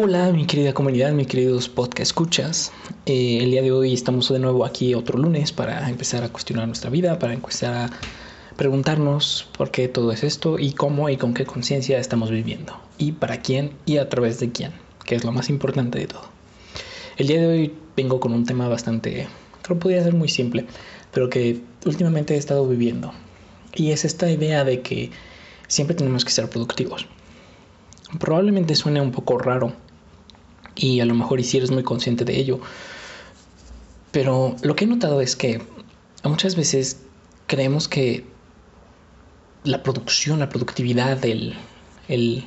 Hola mi querida comunidad, mis queridos podcast escuchas. Eh, el día de hoy estamos de nuevo aquí otro lunes para empezar a cuestionar nuestra vida, para empezar a preguntarnos por qué todo es esto y cómo y con qué conciencia estamos viviendo y para quién y a través de quién, que es lo más importante de todo. El día de hoy vengo con un tema bastante, creo que podría ser muy simple, pero que últimamente he estado viviendo y es esta idea de que siempre tenemos que ser productivos. Probablemente suene un poco raro y a lo mejor y si eres muy consciente de ello. Pero lo que he notado es que muchas veces creemos que la producción, la productividad, el, el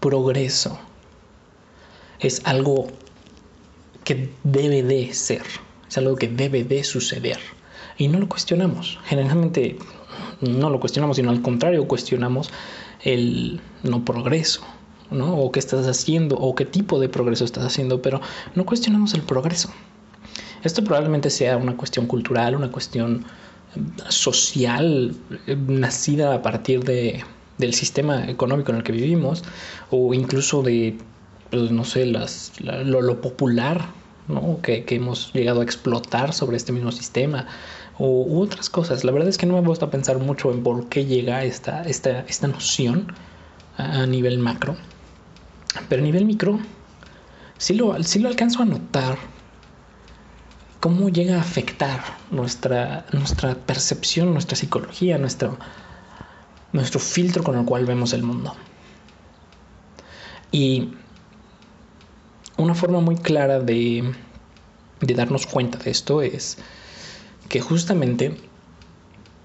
progreso es algo que debe de ser, es algo que debe de suceder. Y no lo cuestionamos. Generalmente no lo cuestionamos, sino al contrario, cuestionamos el no progreso, ¿no? O qué estás haciendo, o qué tipo de progreso estás haciendo, pero no cuestionamos el progreso. Esto probablemente sea una cuestión cultural, una cuestión eh, social, eh, nacida a partir de, del sistema económico en el que vivimos, o incluso de, pues, no sé, las, lo, popular ¿no? que, que, hemos llegado a explotar sobre este mismo sistema, u otras cosas. La verdad es que no me gusta pensar mucho en por qué llega esta, esta, esta noción a nivel macro. Pero a nivel micro, sí lo, lo alcanzo a notar cómo llega a afectar nuestra, nuestra percepción, nuestra psicología, nuestro, nuestro filtro con el cual vemos el mundo. Y una forma muy clara de, de darnos cuenta de esto es que justamente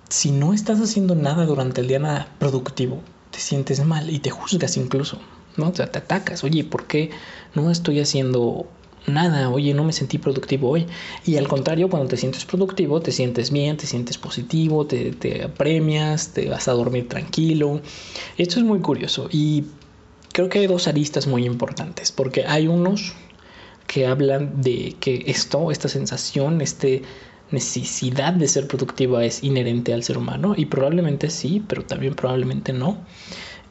si no estás haciendo nada durante el día nada productivo, te sientes mal y te juzgas incluso. ¿No? O sea, te atacas, oye, ¿por qué no estoy haciendo nada? Oye, no me sentí productivo hoy. Y al contrario, cuando te sientes productivo, te sientes bien, te sientes positivo, te, te apremias, te vas a dormir tranquilo. Esto es muy curioso y creo que hay dos aristas muy importantes, porque hay unos que hablan de que esto, esta sensación, este necesidad de ser productiva es inherente al ser humano y probablemente sí, pero también probablemente no.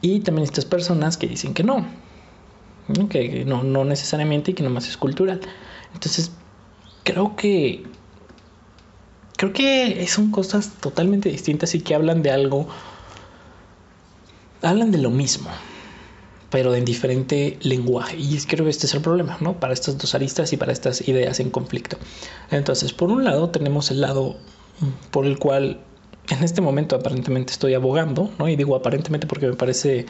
Y también estas personas que dicen que no, que no, no necesariamente y que nomás es cultural. Entonces, creo que creo que son cosas totalmente distintas y que hablan de algo, hablan de lo mismo, pero en diferente lenguaje. Y creo que este es el problema, ¿no? Para estas dos aristas y para estas ideas en conflicto. Entonces, por un lado tenemos el lado por el cual en este momento aparentemente estoy abogando, ¿no? Y digo aparentemente porque me parece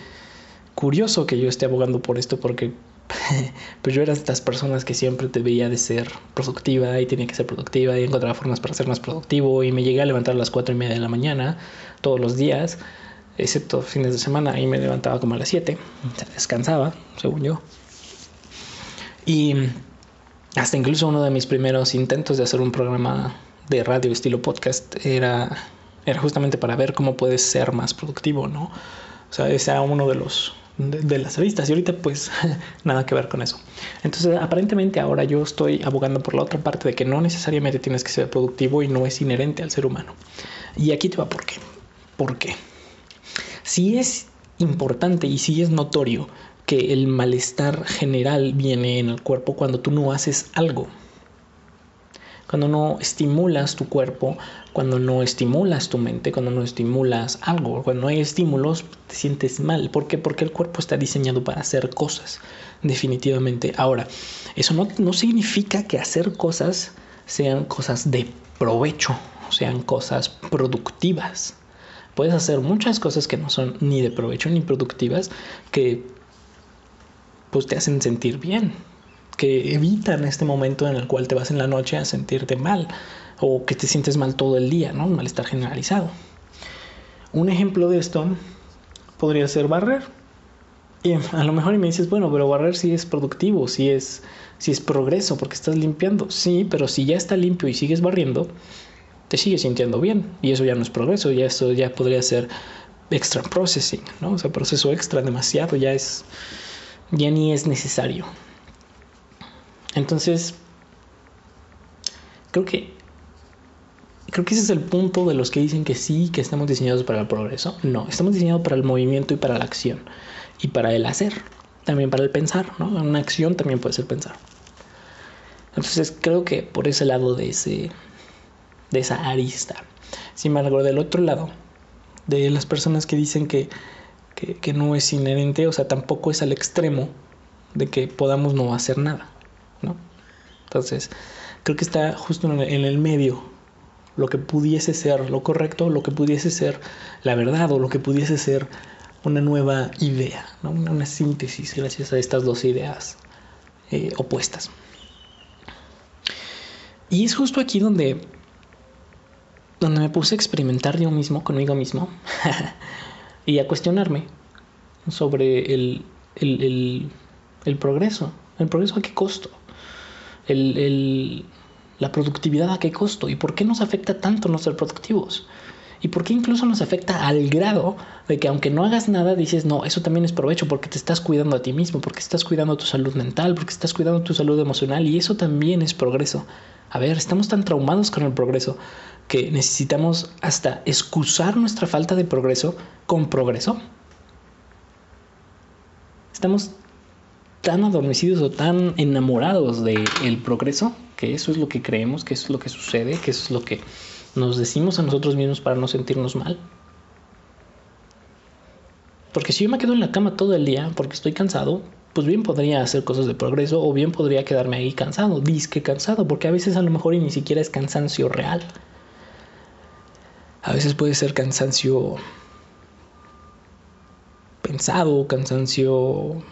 curioso que yo esté abogando por esto porque pues yo era de estas personas que siempre te veía de ser productiva y tenía que ser productiva y encontraba formas para ser más productivo y me llegué a levantar a las cuatro y media de la mañana todos los días, excepto fines de semana y me levantaba como a las 7, descansaba, según yo. Y hasta incluso uno de mis primeros intentos de hacer un programa de radio estilo podcast era era justamente para ver cómo puedes ser más productivo, ¿no? O sea, ese era uno de los de, las revistas y ahorita pues nada que ver con eso. Entonces, aparentemente ahora yo estoy abogando por la otra parte de que no necesariamente tienes que ser productivo y no es inherente al ser humano. Y aquí te va por qué. ¿Por qué? Si es importante y si es notorio que el malestar general viene en el cuerpo cuando tú no haces algo cuando no estimulas tu cuerpo, cuando no estimulas tu mente, cuando no estimulas algo, cuando no hay estímulos, te sientes mal. ¿Por qué? Porque el cuerpo está diseñado para hacer cosas, definitivamente. Ahora, eso no, no significa que hacer cosas sean cosas de provecho, sean cosas productivas. Puedes hacer muchas cosas que no son ni de provecho ni productivas, que pues te hacen sentir bien, que evitan este momento en el cual te vas en la noche a sentirte mal o que te sientes mal todo el día, ¿no? Un malestar generalizado. Un ejemplo de esto podría ser barrer. Y a lo mejor me dices, bueno, pero barrer sí es productivo, sí es, sí es progreso porque estás limpiando. Sí, pero si ya está limpio y sigues barriendo, te sigues sintiendo bien. Y eso ya no es progreso, ya eso ya podría ser extra processing, ¿no? O sea, proceso extra demasiado, ya es, ya ni es necesario. Entonces, creo que creo que ese es el punto de los que dicen que sí, que estamos diseñados para el progreso. No, estamos diseñados para el movimiento y para la acción y para el hacer. también para el pensar, ¿no? Una acción también puede ser pensar. Entonces creo que por ese lado de ese de esa arista. Sin embargo, del otro lado, de las personas que dicen que, que, no es inherente, o sea, tampoco es al extremo de que podamos no hacer nada, Entonces, creo que está justo en el medio lo que pudiese ser lo correcto, lo que pudiese ser la verdad o lo que pudiese ser una nueva idea, una, síntesis gracias a estas dos ideas eh, opuestas. Y es justo aquí donde, donde me puse a experimentar yo mismo, conmigo mismo, y a cuestionarme sobre el, el, progreso. ¿El progreso a qué costo? La productividad a qué costo y por qué nos afecta tanto no ser productivos. Y por qué incluso nos afecta al grado de que aunque no hagas nada, dices, no, eso también es provecho porque te estás cuidando a ti mismo, porque estás cuidando tu salud mental, porque estás cuidando tu salud emocional y eso también es progreso. A ver, estamos tan traumados con el progreso que necesitamos hasta excusar nuestra falta de progreso con progreso. Estamos tan adormecidos o tan enamorados del progreso que eso es lo que creemos, que eso es lo que sucede, que eso es lo que nos decimos a nosotros mismos para no sentirnos mal. Porque si yo me quedo en la cama todo el día porque estoy cansado, pues bien podría hacer cosas de progreso o bien podría quedarme ahí cansado, disque cansado, porque a veces a lo mejor ni siquiera es cansancio real. A veces puede ser cansancio pensado, cansancio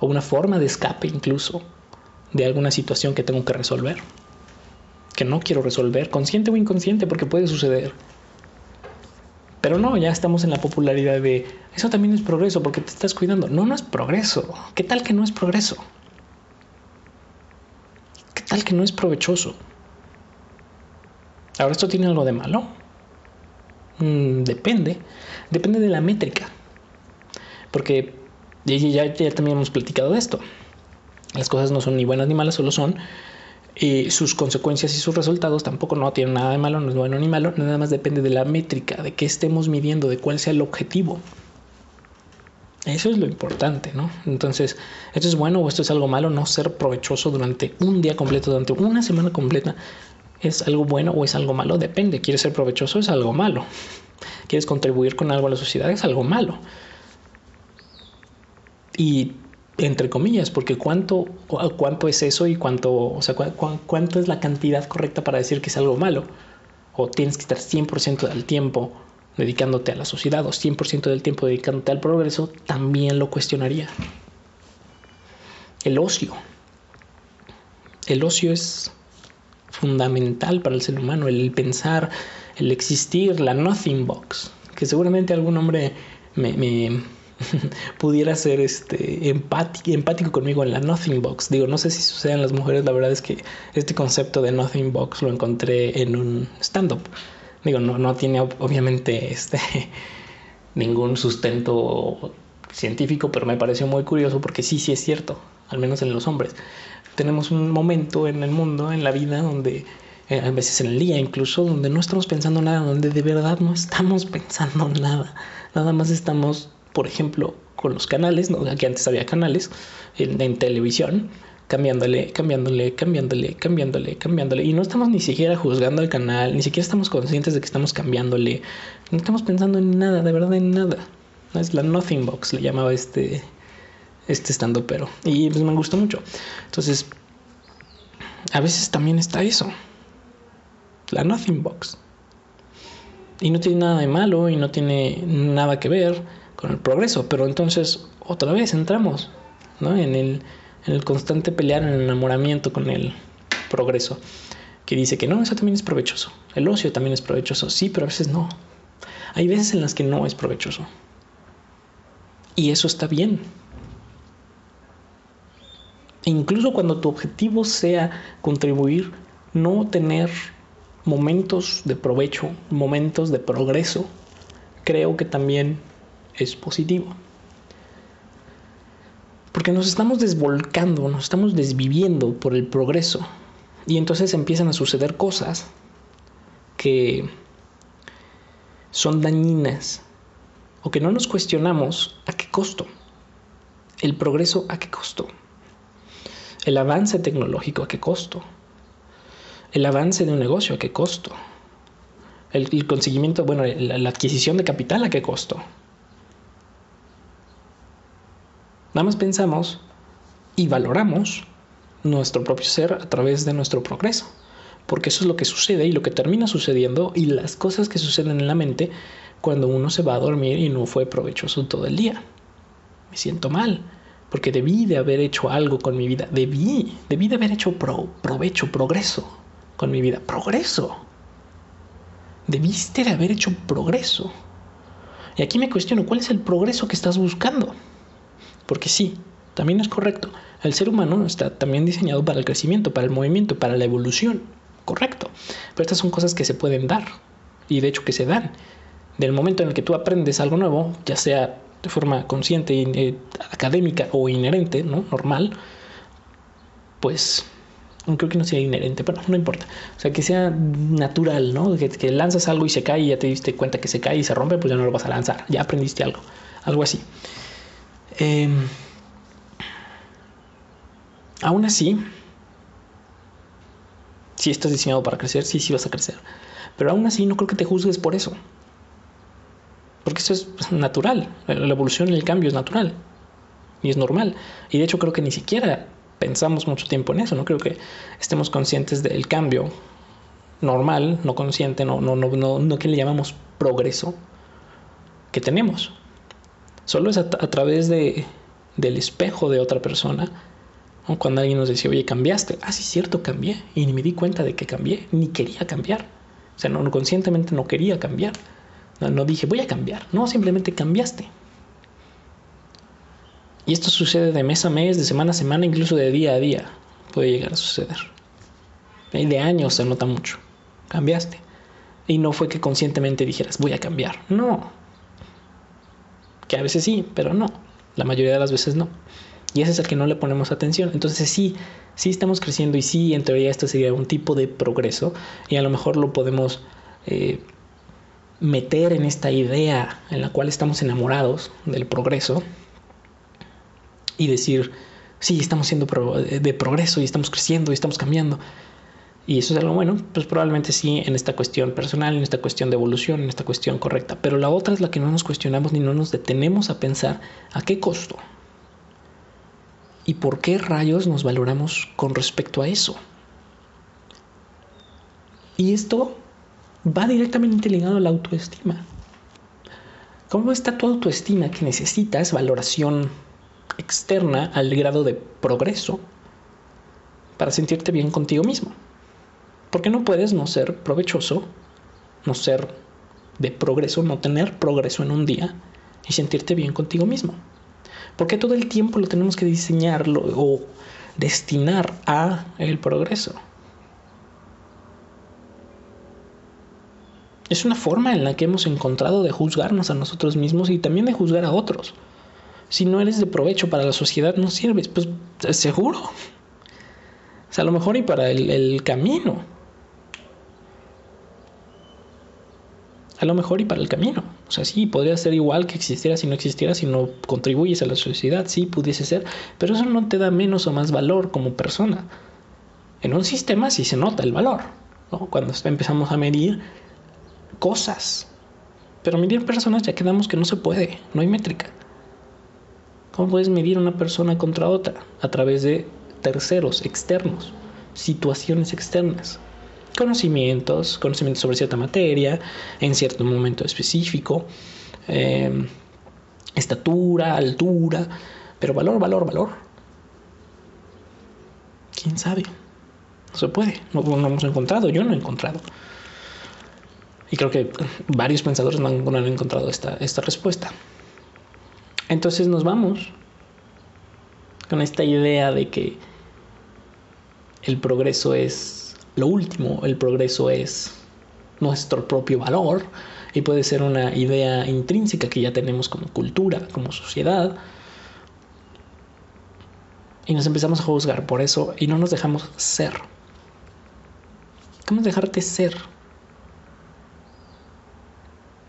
o una forma de escape incluso de alguna situación que tengo que resolver, que no quiero resolver, consciente o inconsciente, porque puede suceder. Pero no, ya estamos en la popularidad de eso también es progreso porque te estás cuidando. No, no es progreso. ¿Qué tal que no es progreso? ¿Qué tal que no es provechoso? Ahora, ¿esto tiene algo de malo? Mm, depende. Depende de la métrica. Porque ya, ya, ya también hemos platicado de esto. Las cosas no son ni buenas ni malas, solo son. Y sus consecuencias y sus resultados tampoco no tienen nada de malo, no es bueno ni malo, nada más depende de la métrica, de qué estemos midiendo, de cuál sea el objetivo. Eso es lo importante, ¿no? Entonces, esto es bueno o esto es algo malo, no ser provechoso durante un día completo, durante una semana completa, es algo bueno o es algo malo, depende. ¿Quieres ser provechoso? Es algo malo. ¿Quieres contribuir con algo a la sociedad? Es algo malo. Y entre comillas, porque cuánto, cuánto es eso y cuánto, o sea, cuánto es la cantidad correcta para decir que es algo malo. O tienes que estar 100% del tiempo dedicándote a la sociedad o 100% del tiempo dedicándote al progreso, también lo cuestionaría. El ocio. El ocio es fundamental para el ser humano, el pensar, el existir, la nothing box, que seguramente algún hombre me pudiera ser este, empático, empático conmigo en la Nothing Box. Digo, no sé si suceden las mujeres, la verdad es que este concepto de Nothing Box lo encontré en un stand-up. Digo, no, no tiene obviamente este, ningún sustento científico, pero me pareció muy curioso porque sí, sí es cierto, al menos en los hombres. Tenemos un momento en el mundo, en la vida, donde eh, a veces en el día incluso, donde no estamos pensando nada, donde de verdad no estamos pensando nada, nada más estamos por ejemplo, con los canales, ¿no? Aquí antes había canales en, televisión, cambiándole, cambiándole, cambiándole, cambiándole, cambiándole. Y no estamos ni siquiera juzgando al canal, ni siquiera estamos conscientes de que estamos cambiándole. No estamos pensando en nada, de verdad en nada. Es la Nothing Box, le llamaba este, este estando pero. Y pues me gustó mucho. Entonces, a veces también está eso. La Nothing Box. Y no tiene nada de malo y no tiene nada que ver con el progreso, pero entonces otra vez entramos ¿no? en, el, en el constante pelear, en el enamoramiento con el progreso, que dice que no, eso también es provechoso, el ocio también es provechoso, sí, pero a veces no. Hay veces en las que no es provechoso. Y eso está bien. E incluso cuando tu objetivo sea contribuir, no tener momentos de provecho, momentos de progreso, creo que también es positivo. Porque nos estamos desvolcando, nos estamos desviviendo por el progreso. Y entonces empiezan a suceder cosas que son dañinas o que no nos cuestionamos a qué costo. ¿El progreso a qué costo? ¿El avance tecnológico a qué costo? ¿El avance de un negocio a qué costo? ¿El, conseguimiento, bueno, la adquisición de capital a qué costo? Nada más pensamos y valoramos nuestro propio ser a través de nuestro progreso. Porque eso es lo que sucede y lo que termina sucediendo y las cosas que suceden en la mente cuando uno se va a dormir y no fue provechoso todo el día me siento mal, porque debí de haber hecho algo con mi vida, debí, debí de haber hecho provecho, progreso con mi vida, progreso. Debiste de haber hecho progreso. Y aquí me cuestiono, ¿cuál es el progreso que estás buscando? Porque sí, también es correcto. El ser humano está también diseñado para el crecimiento, para el movimiento, para la evolución. Correcto. Pero estas son cosas que se pueden dar. Y de hecho que se dan. Del momento en el que tú aprendes algo nuevo, ya sea de forma consciente, eh, académica o inherente, ¿no? Normal, pues creo que no sea inherente, pero no importa. O sea, que sea natural, ¿no? Que, lanzas algo y se cae y ya te diste cuenta que se cae y se rompe, pues ya no lo vas a lanzar. Ya aprendiste algo. Algo así. Em, aún así, si estás diseñado para crecer, sí, sí vas a crecer. Pero aún así no creo que te juzgues por eso. Porque eso es natural. La evolución y el cambio es natural. Y es normal. Y de hecho creo que ni siquiera pensamos mucho tiempo en eso. No creo que estemos conscientes del cambio normal, no consciente, no, no, no, no, no que le llamamos progreso que tenemos. Solo es a, través de, del espejo de otra persona. Cuando alguien nos decía, oye, cambiaste. Ah, sí, cierto, cambié. Y ni me di cuenta de que cambié, ni quería cambiar. O sea, no, conscientemente no quería cambiar. No, dije, voy a cambiar. No, simplemente cambiaste. Y esto sucede de mes a mes, de semana a semana, incluso de día a día. Puede llegar a suceder. Y de años se nota mucho. Cambiaste. Y no fue que conscientemente dijeras, voy a cambiar. No. Que a veces sí, pero no. La mayoría de las veces no. Y ese es el que no le ponemos atención. Entonces sí, sí estamos creciendo y sí, en teoría esto sería un tipo de progreso. Y a lo mejor lo podemos eh, meter en esta idea en la cual estamos enamorados del progreso y decir, sí, estamos siendo de progreso y estamos creciendo y estamos cambiando. Y eso es algo bueno, pues probablemente sí en esta cuestión personal, en esta cuestión de evolución, en esta cuestión correcta. Pero la otra es la que no nos cuestionamos ni no nos detenemos a pensar a qué costo y por qué rayos nos valoramos con respecto a eso. Y esto va directamente ligado a la autoestima. ¿Cómo está tu autoestima que necesitas valoración externa al grado de progreso para sentirte bien contigo mismo? Porque no puedes no ser provechoso, no ser de progreso, no tener progreso en un día y sentirte bien contigo mismo. Porque todo el tiempo lo tenemos que diseñar o destinar a el progreso. Es una forma en la que hemos encontrado de juzgarnos a nosotros mismos y también de juzgar a otros. Si no eres de provecho para la sociedad, no sirves, pues seguro. O sea, a lo mejor y para el camino. A lo mejor y para el camino. O sea, sí, podría ser igual que existiera si no existiera, si no contribuyes a la sociedad, sí, pudiese ser, pero eso no te da menos o más valor como persona. En un sistema sí se nota el valor, ¿no? Cuando empezamos a medir cosas. Pero medir personas ya quedamos que no se puede, no hay métrica. ¿Cómo puedes medir una persona contra otra? A través de terceros, externos, situaciones externas. Conocimientos, conocimientos sobre cierta materia, en cierto momento específico, em, estatura, altura, pero valor, valor, valor. ¿Quién sabe? No se puede, no, no hemos encontrado, yo no he encontrado. Y creo que varios pensadores no han, encontrado esta, esta respuesta. Entonces nos vamos con esta idea de que el progreso es lo último, el progreso es nuestro propio valor y puede ser una idea intrínseca que ya tenemos como cultura, como sociedad. Y nos empezamos a juzgar por eso y no nos dejamos ser. ¿Cómo dejarte ser?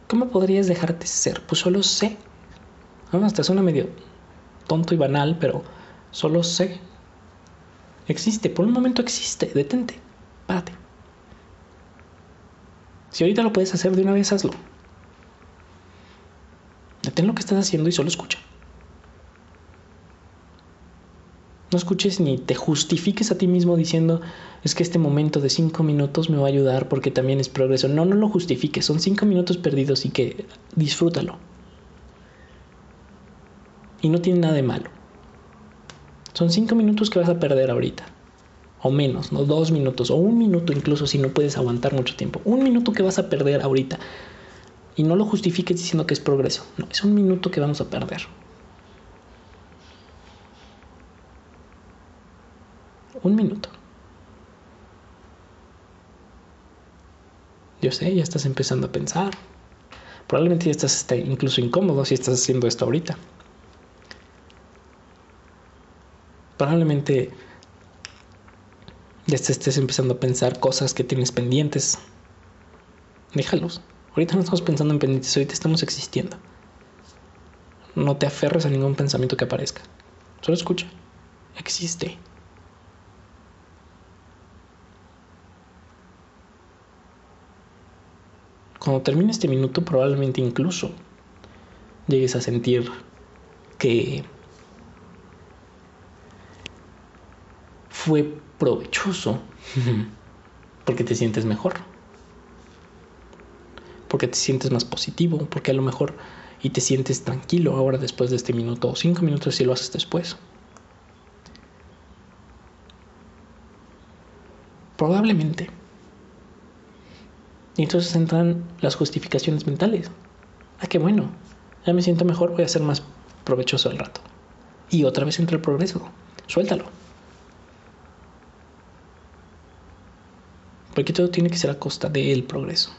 ¿Cómo podrías dejarte ser? Pues solo sé. No, hasta suena medio tonto y banal, pero solo sé. Existe, por un momento existe, detente, párate. Si ahorita lo puedes hacer de una vez, hazlo. Detén lo que estás haciendo y solo escucha. No escuches ni te justifiques a ti mismo diciendo, es que este momento de cinco minutos me va a ayudar porque también es progreso. No, no lo justifiques, son cinco minutos perdidos y que disfrútalo. Y no tiene nada de malo. Son cinco minutos que vas a perder ahorita. O menos, no dos minutos, o un minuto incluso si no puedes aguantar mucho tiempo. Un minuto que vas a perder ahorita. Y no lo justifiques diciendo que es progreso. No, es un minuto que vamos a perder. Un minuto. Yo sé, ya estás empezando a pensar. Probablemente ya estás incluso incómodo si estás haciendo esto ahorita. Probablemente ya estés empezando a pensar cosas que tienes pendientes. Déjalos. Ahorita no estamos pensando en pendientes, ahorita estamos existiendo. No te aferres a ningún pensamiento que aparezca. Solo escucha. Existe. Cuando termine este minuto probablemente incluso llegues a sentir que fue provechoso porque te sientes mejor, porque te sientes más positivo, porque a lo mejor y te sientes tranquilo ahora después de este minuto o cinco minutos si lo haces después. Probablemente y entonces entran las justificaciones mentales. Ah, qué bueno, ya me siento mejor, voy a ser más provechoso al rato. Y otra vez entra el progreso. Suéltalo. Porque todo tiene que ser a costa del progreso.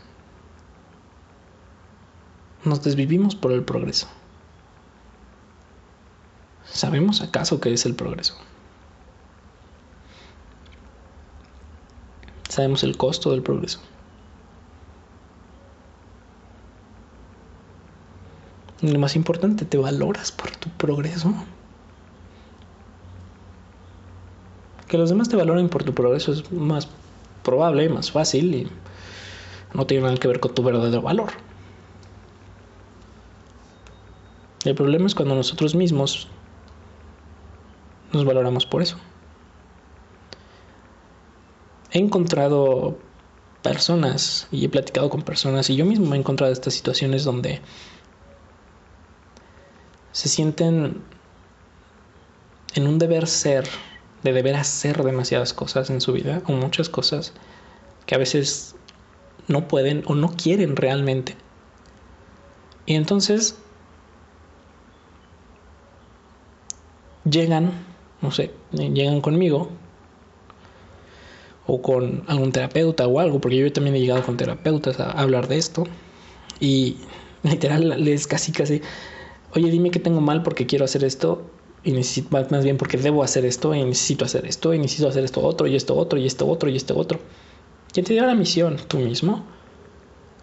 Nos desvivimos por el progreso. ¿Sabemos acaso qué es el progreso? ¿Sabemos el costo del progreso? lo más importante, te valoras por tu progreso. Que los demás te valoren por tu progreso es más probable, más fácil y no tiene nada que ver con tu verdadero valor. El problema es cuando nosotros mismos nos valoramos por eso. He encontrado personas y he platicado con personas y yo mismo me he encontrado estas situaciones donde se sienten en un deber ser, de deber hacer demasiadas cosas en su vida, o muchas cosas que a veces no pueden o no quieren realmente. Y entonces llegan, no sé, llegan conmigo o con algún terapeuta o algo, porque yo también he llegado con terapeutas a hablar de esto y literal les casi casi oye, dime qué tengo mal porque quiero hacer esto y necesito más bien porque debo hacer esto y necesito hacer esto y necesito hacer esto otro y esto otro y esto otro y esto otro. ¿Quién te dio la misión? ¿Tú mismo?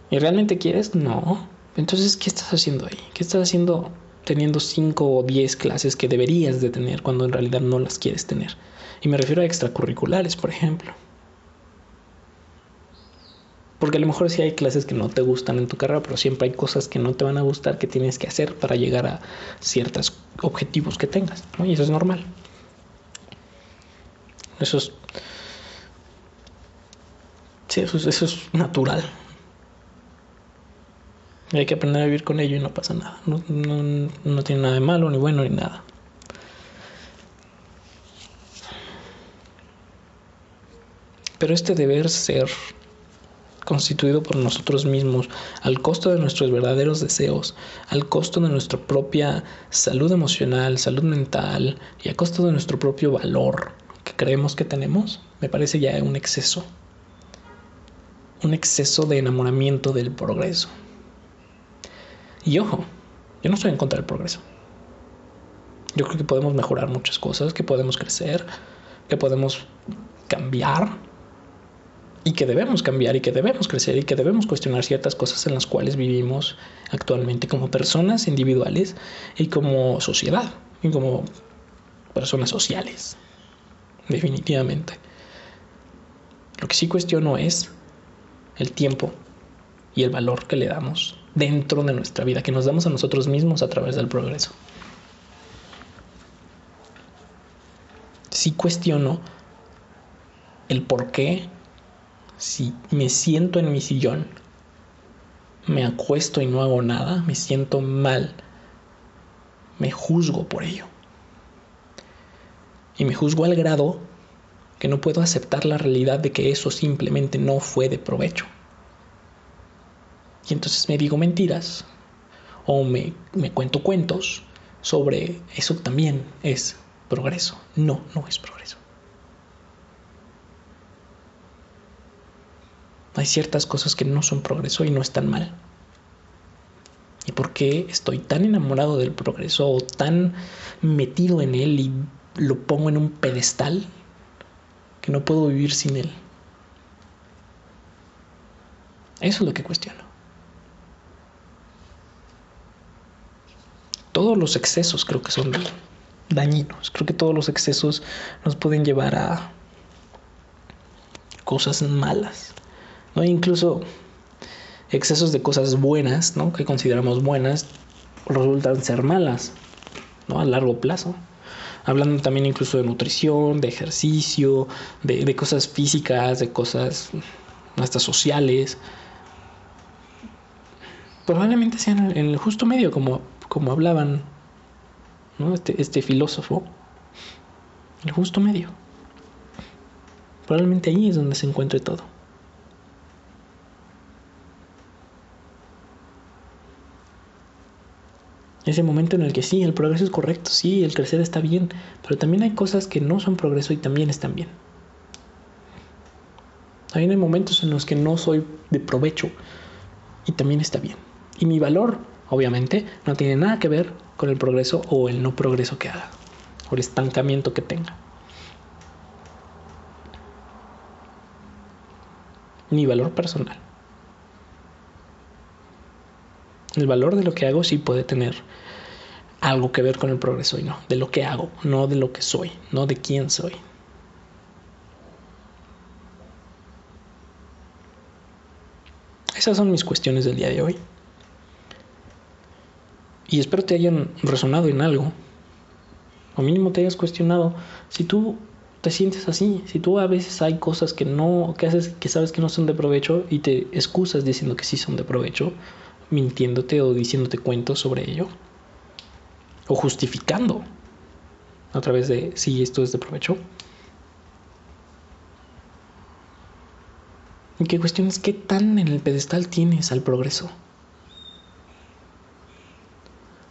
¿Y realmente quieres? No. Entonces, ¿qué estás haciendo ahí? ¿Qué estás haciendo teniendo 5 o 10 clases que deberías de tener cuando en realidad no las quieres tener? Y me refiero a extracurriculares, por ejemplo. Porque a lo mejor sí hay clases que no te gustan en tu carrera, pero siempre hay cosas que no te van a gustar que tienes que hacer para llegar a ciertos objetivos que tengas, ¿no? Y eso es normal. Eso es... Sí, eso es, eso es natural. Y hay que aprender a vivir con ello y no pasa nada. No, no, no tiene nada de malo, ni bueno, ni nada. Pero este deber ser constituido por nosotros mismos, al costo de nuestros verdaderos deseos, al costo de nuestra propia salud emocional, salud mental y a costo de nuestro propio valor que creemos que tenemos, me parece ya un exceso. Un exceso de enamoramiento del progreso. Y ojo, yo no estoy en contra del progreso. Yo creo que podemos mejorar muchas cosas, que podemos crecer, que podemos cambiar, y que debemos cambiar y que debemos crecer y que debemos cuestionar ciertas cosas en las cuales vivimos actualmente como personas individuales y como sociedad. y como personas sociales, definitivamente. Lo que sí cuestiono es el tiempo y el valor que le damos dentro de nuestra vida, que nos damos a nosotros mismos a través del progreso. Sí cuestiono el por qué si me siento en mi sillón, me acuesto y no hago nada, me siento mal, me juzgo por ello. Y me juzgo al grado que no puedo aceptar la realidad de que eso simplemente no fue de provecho. Y entonces me digo mentiras o me, me cuento cuentos sobre eso también es progreso. No, no es progreso. Hay ciertas cosas que no son progreso y no están mal. ¿Y por qué estoy tan enamorado del progreso o tan metido en él y lo pongo en un pedestal que no puedo vivir sin él? Eso es lo que cuestiono. Todos los excesos creo que son dañinos. Creo que todos los excesos nos pueden llevar a cosas malas. ¿No? Incluso excesos de cosas buenas, ¿no? Que consideramos buenas, resultan ser malas, ¿no? A largo plazo. Hablando también incluso de nutrición, de ejercicio, de, cosas físicas, de cosas hasta sociales. Probablemente sean en el justo medio, como, como hablaban ¿no? este, este filósofo. El justo medio. Probablemente ahí es donde se encuentre todo. Ese momento en el que sí, el progreso es correcto, sí, el crecer está bien, pero también hay cosas que no son progreso y también están bien. También hay momentos en los que no soy de provecho y también está bien. Y mi valor, obviamente, no tiene nada que ver con el progreso o el no progreso que haga, o el estancamiento que tenga. Mi valor personal. El valor de lo que hago sí puede tener algo que ver con el progreso y no, de lo que hago, no de lo que soy, no de quién soy. Esas son mis cuestiones del día de hoy. Y espero te hayan resonado en algo. O mínimo te hayas cuestionado si tú te sientes así, si tú a veces hay cosas que no que haces que sabes que no son de provecho y te excusas diciendo que sí son de provecho, mintiéndote o diciéndote cuentos sobre ello, o justificando a través de si esto es de provecho. Y qué cuestión es qué tan en el pedestal tienes al progreso.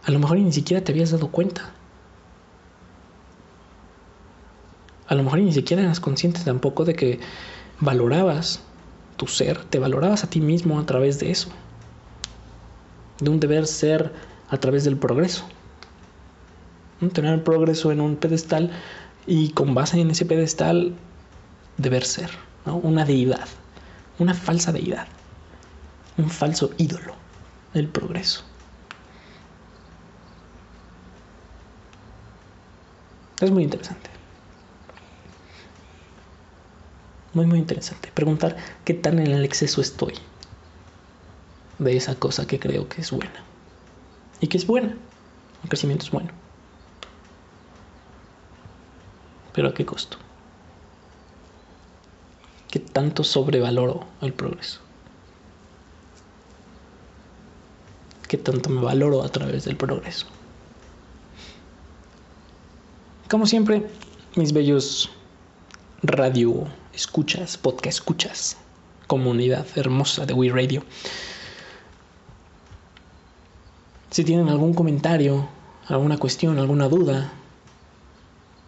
A lo mejor ni siquiera te habías dado cuenta. A lo mejor ni siquiera eras consciente tampoco de que valorabas tu ser, te valorabas a ti mismo a través de eso de un deber ser a través del progreso. Tener el progreso en un pedestal y con base en ese pedestal deber ser, una deidad, una falsa deidad, un falso ídolo, el progreso. Es muy interesante. Muy, muy interesante. Preguntar qué tan en el exceso estoy de esa cosa que creo que es buena. Y que es buena. El crecimiento es bueno. Pero a qué costo? ¿Qué tanto sobrevaloro el progreso? ¿Qué tanto me valoro a través del progreso? Como siempre, mis bellos radio escuchas, podcast escuchas, comunidad hermosa de We Radio. Si tienen algún comentario, alguna cuestión, alguna duda,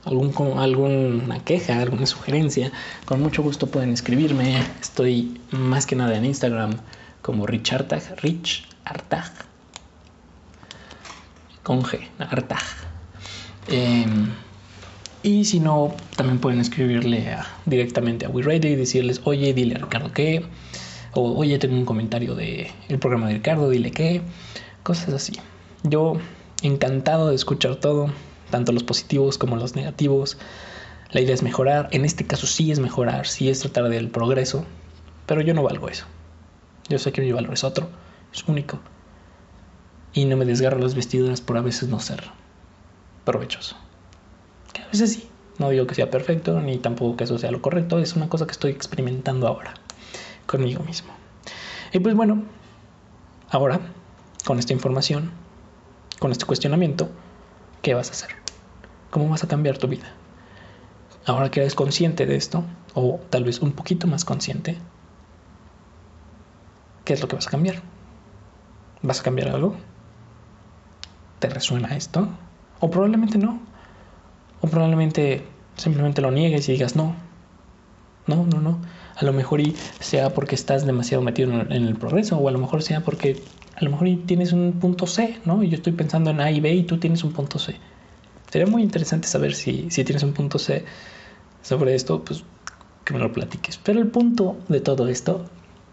algún, alguna queja, alguna sugerencia, con mucho gusto pueden escribirme. Estoy más que nada en Instagram como Richartag, Rich Artag, con G, Artag. Em, y si no, también pueden escribirle directamente a WeRadio y decirles, oye, dile a Ricardo qué, o oye, tengo un comentario del el programa de Ricardo, dile qué cosas así. Yo encantado de escuchar todo, tanto los positivos como los negativos. La idea es mejorar, en este caso sí es mejorar, sí es tratar del progreso, pero yo no valgo eso. Yo sé que mi valor es otro, es único. Y no me desgarro las vestiduras por a veces no ser provechoso. Que a veces sí, no digo que sea perfecto, ni tampoco que eso sea lo correcto, es una cosa que estoy experimentando ahora conmigo mismo. Y pues bueno, ahora, con esta información, con este cuestionamiento, ¿qué vas a hacer? ¿Cómo vas a cambiar tu vida? Ahora que eres consciente de esto, o tal vez un poquito más consciente, ¿qué es lo que vas a cambiar? ¿Vas a cambiar algo? ¿Te resuena esto? O probablemente no. O probablemente simplemente lo niegues y digas no. No, no, no. A lo mejor y sea porque estás demasiado metido en el progreso, o a lo mejor sea porque a lo mejor tienes un punto C, ¿no? Y yo estoy pensando en A y B y tú tienes un punto C. Sería muy interesante saber si, tienes un punto C sobre esto, pues que me lo platiques. Pero el punto de todo esto,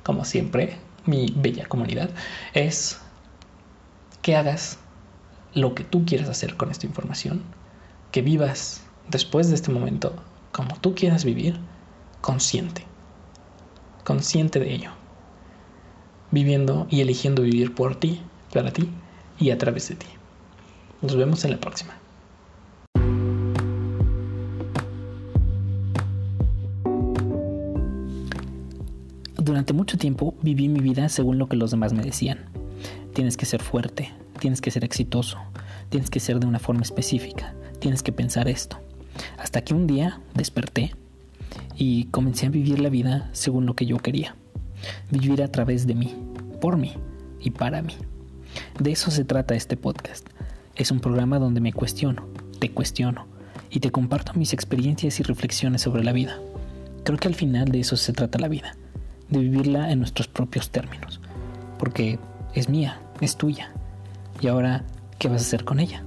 como siempre, mi bella comunidad, es que hagas lo que tú quieras hacer con esta información, que vivas después de este momento como tú quieras vivir, consciente, consciente de ello viviendo y eligiendo vivir por ti, para ti y a través de ti. Nos vemos en la próxima. Durante mucho tiempo viví mi vida según lo que los demás me decían. Tienes que ser fuerte, tienes que ser exitoso, tienes que ser de una forma específica, tienes que pensar esto. Hasta que un día desperté y comencé a vivir la vida según lo que yo quería vivir a través de mí, por mí y para mí. De eso se trata este podcast. Es un programa donde me cuestiono, te cuestiono y te comparto mis experiencias y reflexiones sobre la vida. Creo que al final de eso se trata la vida, de vivirla en nuestros propios términos, porque es mía, es tuya. Y ahora, ¿qué vas a hacer con ella?